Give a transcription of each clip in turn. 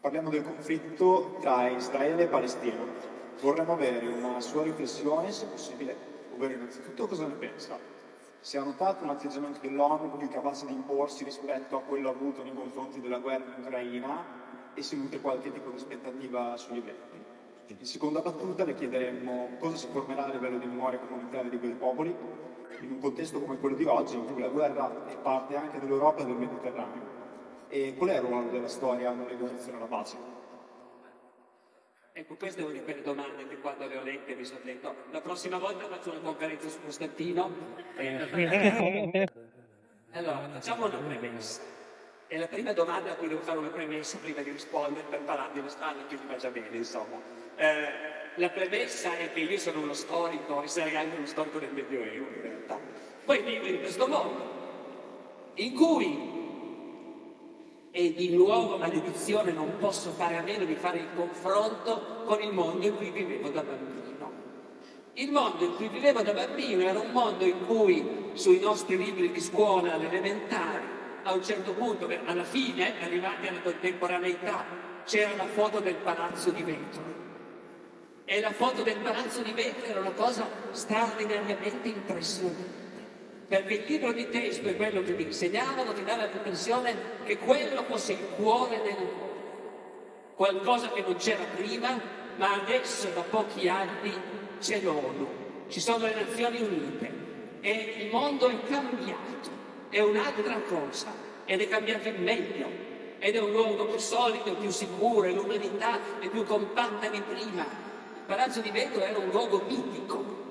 Parliamo del conflitto tra Israele e Palestina. Vorremmo avere una sua riflessione, se possibile, ovvero innanzitutto cosa ne pensa. Si è notato un atteggiamento dell'ONU più capace di imporsi rispetto a quello avuto nei confronti della guerra in Ucraina e si nutre qualche tipo di aspettativa sugli eventi. In seconda battuta le chiederemmo cosa si formerà a livello di memoria comunitaria di quei popoli in un contesto come quello di oggi, in cui la guerra è parte anche dell'Europa e del Mediterraneo. E qual è il ruolo della storia nella negoziazione alla pace? Ecco, queste sono di quelle domande che quando le ho lette mi sono detto la prossima volta faccio una conferenza su Costantino. Eh, allora, facciamo una premessa. È la prima domanda a cui devo fare una premessa prima di rispondere per parlarvi le spalle che mi già bene, insomma. Eh, la premessa è che io sono uno storico e sarei anche uno storico del Medioevo, in realtà. Poi vivo in questo mondo in cui e di nuovo maledizione non posso fare a meno di fare il confronto con il mondo in cui vivevo da bambino. Il mondo in cui vivevo da bambino era un mondo in cui sui nostri libri di scuola, all'elementare, a un certo punto, alla fine, arrivati alla contemporaneità, c'era la foto del palazzo di vetro. E la foto del palazzo di vetro era una cosa straordinariamente impressionante perché il libro di testo è quello che mi insegnavano, ti dava l'impressione che quello fosse il cuore del mondo, qualcosa che non c'era prima, ma adesso da pochi anni c'è l'ONU, ci sono le Nazioni Unite e il mondo è cambiato, è un'altra cosa ed è cambiato in meglio. Ed è un luogo più solido, più sicuro, e l'umanità è più compatta di prima. Il Palazzo di Vetro era un luogo mitico,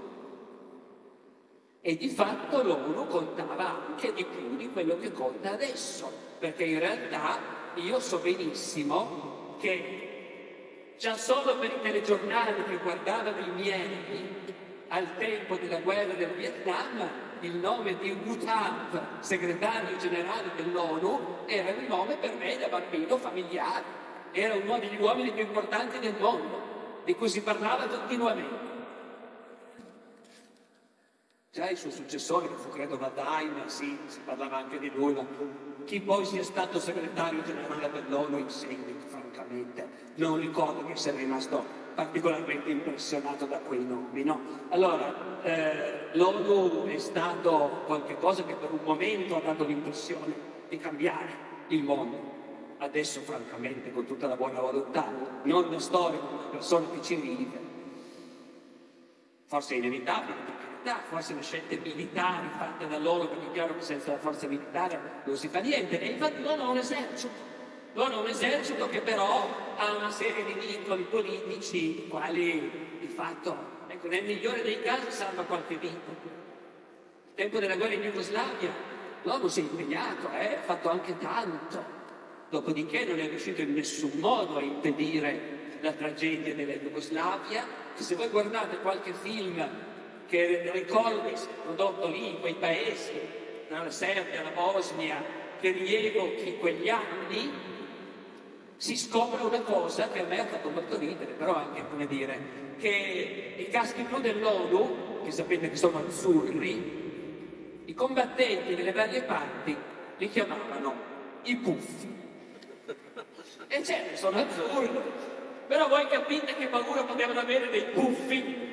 e di fatto l'ONU contava anche di più di quello che conta adesso, perché in realtà io so benissimo che già solo per i telegiornali che guardavano i miei al tempo della guerra del Vietnam, il nome di U Thant, segretario generale dell'ONU, era il nome per me da bambino familiare. Era uno degli uomini più importanti del mondo, di cui si parlava continuamente. Già il suo successore, che fu credo Vadain, sì, si parlava anche di lui, ma chi poi sia stato segretario generale dell'ONU in seguito, francamente, non ricordo di essere rimasto particolarmente impressionato da quei nomi, no? Allora, eh, l'ONU è stato qualcosa che per un momento ha dato l'impressione di cambiare il mondo. Adesso, francamente, con tutta la buona volontà, non da storico, ma persona che ci vive, forse è inevitabile, realtà forse le scelte militari fatte da loro, perché è chiaro che senza la forza militare non si fa niente, e infatti loro hanno un esercito. Loro hanno un esercito che però ha una serie di vincoli politici, quali di fatto, ecco, nel migliore dei casi salva qualche vita. Al tempo della guerra in Jugoslavia, l'ONU si è impegnato, eh, ha fatto anche tanto. Dopodiché non è riuscito in nessun modo a impedire la tragedia della Jugoslavia. Se voi guardate qualche film che ricordi prodotto lì in quei paesi, dalla Serbia, la Bosnia, che rievochi quegli anni, si scopre una cosa che a me ha fatto molto ridere, però anche come dire, che i caschi blu dell'ONU, che sapete che sono azzurri, i combattenti delle varie parti li chiamavano i puffi. E certo, sono azzurri, però voi capite che paura potevano avere dei puffi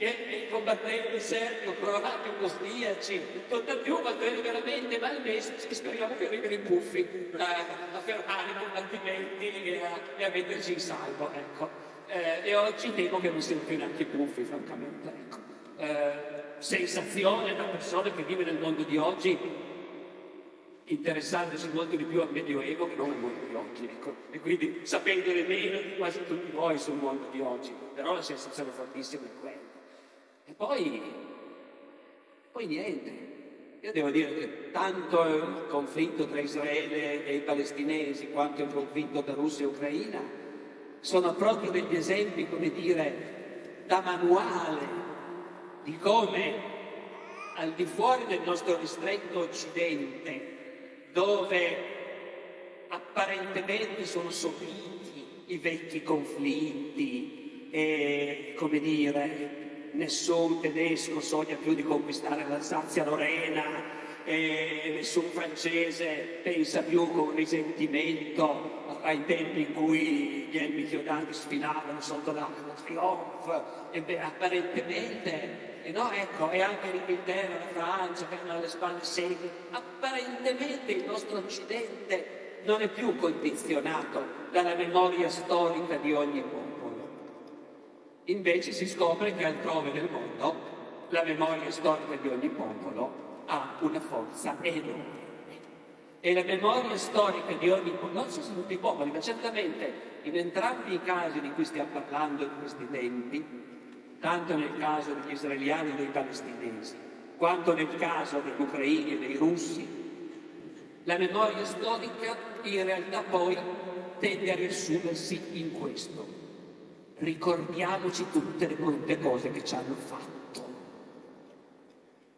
e, combattenti serbi, croati, bosniaci, tutt'al più quando veramente malmessi, speriamo che arrivino i buffi a, a fermare i combattimenti e a, e a metterci in salvo, ecco. Eh, e oggi temo che non siano più neanche buffi, francamente, ecco. Eh, sensazione da persone che vive nel mondo di oggi interessandosi molto di più al Medioevo che non al mondo di oggi, ecco. E quindi sapendone meno di quasi tutti voi sul mondo di oggi. Però la sensazione fortissima è quella. E poi, poi niente. Io devo dire che tanto il conflitto tra Israele e i palestinesi quanto il conflitto tra Russia e Ucraina sono proprio degli esempi, come dire, da manuale di come al di fuori del nostro ristretto Occidente dove apparentemente sono sopiti i vecchi conflitti e, come dire, nessun tedesco sogna più di conquistare l'Alsazia-Lorena e nessun francese pensa più con risentimento ai tempi in cui gli elmi chiodati sfilavano sotto l'arco da trionfo e beh, apparentemente e no, ecco, e anche l'Inghilterra, la Francia che hanno alle spalle secche. Apparentemente il nostro Occidente non è più condizionato dalla memoria storica di ogni popolo. Invece si scopre che altrove nel mondo la memoria storica di ogni popolo ha una forza enorme. E la memoria storica di ogni popolo, non solo tutti i popoli, ma certamente in entrambi i casi di cui stiamo parlando in questi tempi, tanto nel caso degli israeliani e dei palestinesi, quanto nel caso degli ucraini e dei russi, la memoria storica in realtà poi tende a riassumersi in questo. Ricordiamoci tutte le brutte cose che ci hanno fatto.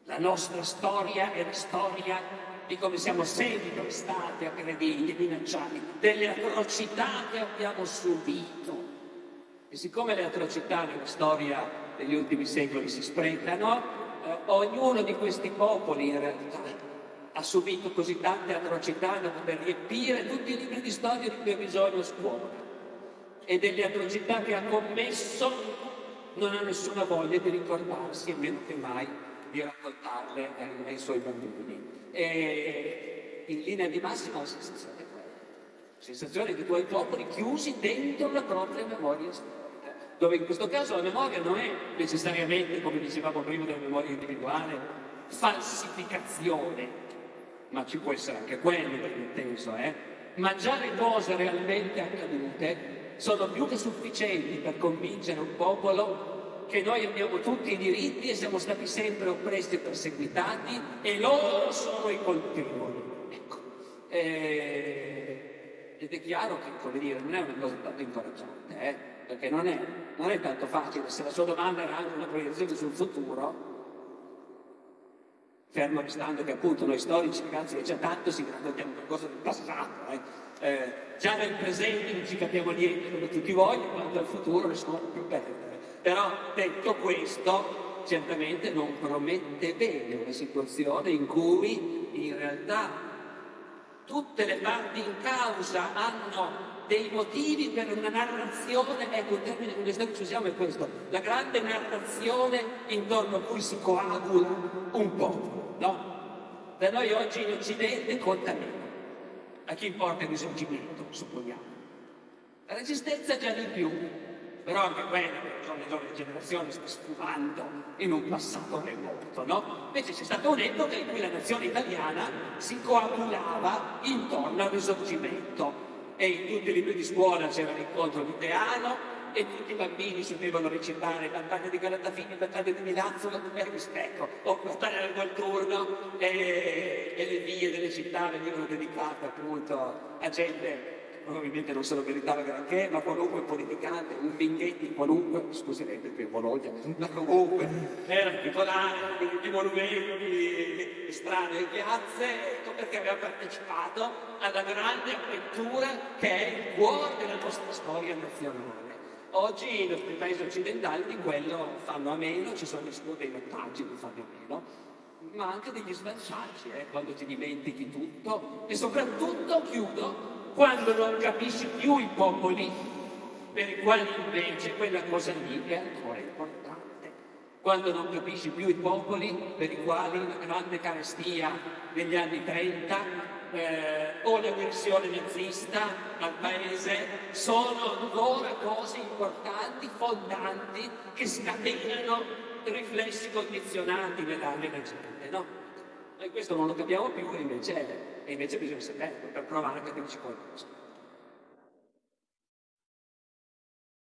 La nostra storia è la storia di come siamo sempre stati aggrediti, minacciati, delle atrocità che abbiamo subito e siccome le atrocità nella storia degli ultimi secoli si sprecano, eh, ognuno di questi popoli in realtà ha subito così tante atrocità da poter riempire tutti i libri di storia di cui ha bisogno a scuola. E delle atrocità che ha commesso non ha nessuna voglia di ricordarsi, e meno che mai di raccontarle ai, ai suoi bambini. E in linea di massima la sensazione è quella. Sensazione di tuoi popoli chiusi dentro la propria memoria storica dove in questo caso la memoria non è necessariamente, come dicevamo prima della memoria individuale, falsificazione, ma ci può essere anche quello per inteso, eh? ma già le cose realmente accadute sono più che sufficienti per convincere un popolo che noi abbiamo tutti i diritti e siamo stati sempre oppressi e perseguitati e loro sono i colpevoli. Ecco. E... Eh, ed è chiaro che, come dire, non è una cosa tanto incoraggiante, eh? perché non è, non è tanto facile, se la sua domanda era anche una proiezione sul futuro, fermo restando che appunto noi storici, ragazzi, è già tanto si raccontiamo qualcosa del passato, eh? Eh, già nel presente non ci capiamo niente come tutti voi, quanto al futuro ne sono più perdere. Però detto questo, certamente non promette bene una situazione in cui in realtà tutte le parti in causa hanno dei motivi per una narrazione, ecco il termine che noi usiamo è questo, la grande narrazione intorno a cui si coagula un popolo, no? Da noi oggi in Occidente conta meno. A chi importa il risorgimento, supponiamo. La resistenza già di più, però anche quella per giorno giorno generazioni sta sfumando in un passato remoto, no? Invece c'è stata un'epoca in cui la nazione italiana si coagulava intorno al risorgimento e in tutti i libri di scuola c'era l'incontro di Teano e tutti i bambini sapevano recitare la battaglia di Galatafini, la battaglia di Milazzo, la battaglia di Specco, o battaglia del Volturno e, e le vie delle città venivano dedicate appunto a gente probabilmente non se lo meritava granché, ma qualunque politicante, un Binghetti qualunque, scuserete qui a Bologna, ma comunque era titolare di, di monumenti strane e piazze, ecco perché aveva partecipato alla grande avventura che è il cuore della nostra storia nazionale. Oggi i nostri paesi occidentali di quello fanno a meno, ci sono solo dei vantaggi di farne a meno, ma anche degli svantaggi, eh, quando ti dimentichi tutto e soprattutto, chiudo, quando non capisci più i popoli per i quali invece quella cosa lì è ancora importante. quando non capisci più i popoli per i quali la grande carestia negli anni 30 eh, o l'aggressione nazista al paese sono ancora cose importanti, fondanti, che scatenano riflessi condizionati nell'anima gente, no? Noi questo non lo capiamo più e invece, e invece bisogna saperlo per provare a capirci qualcosa.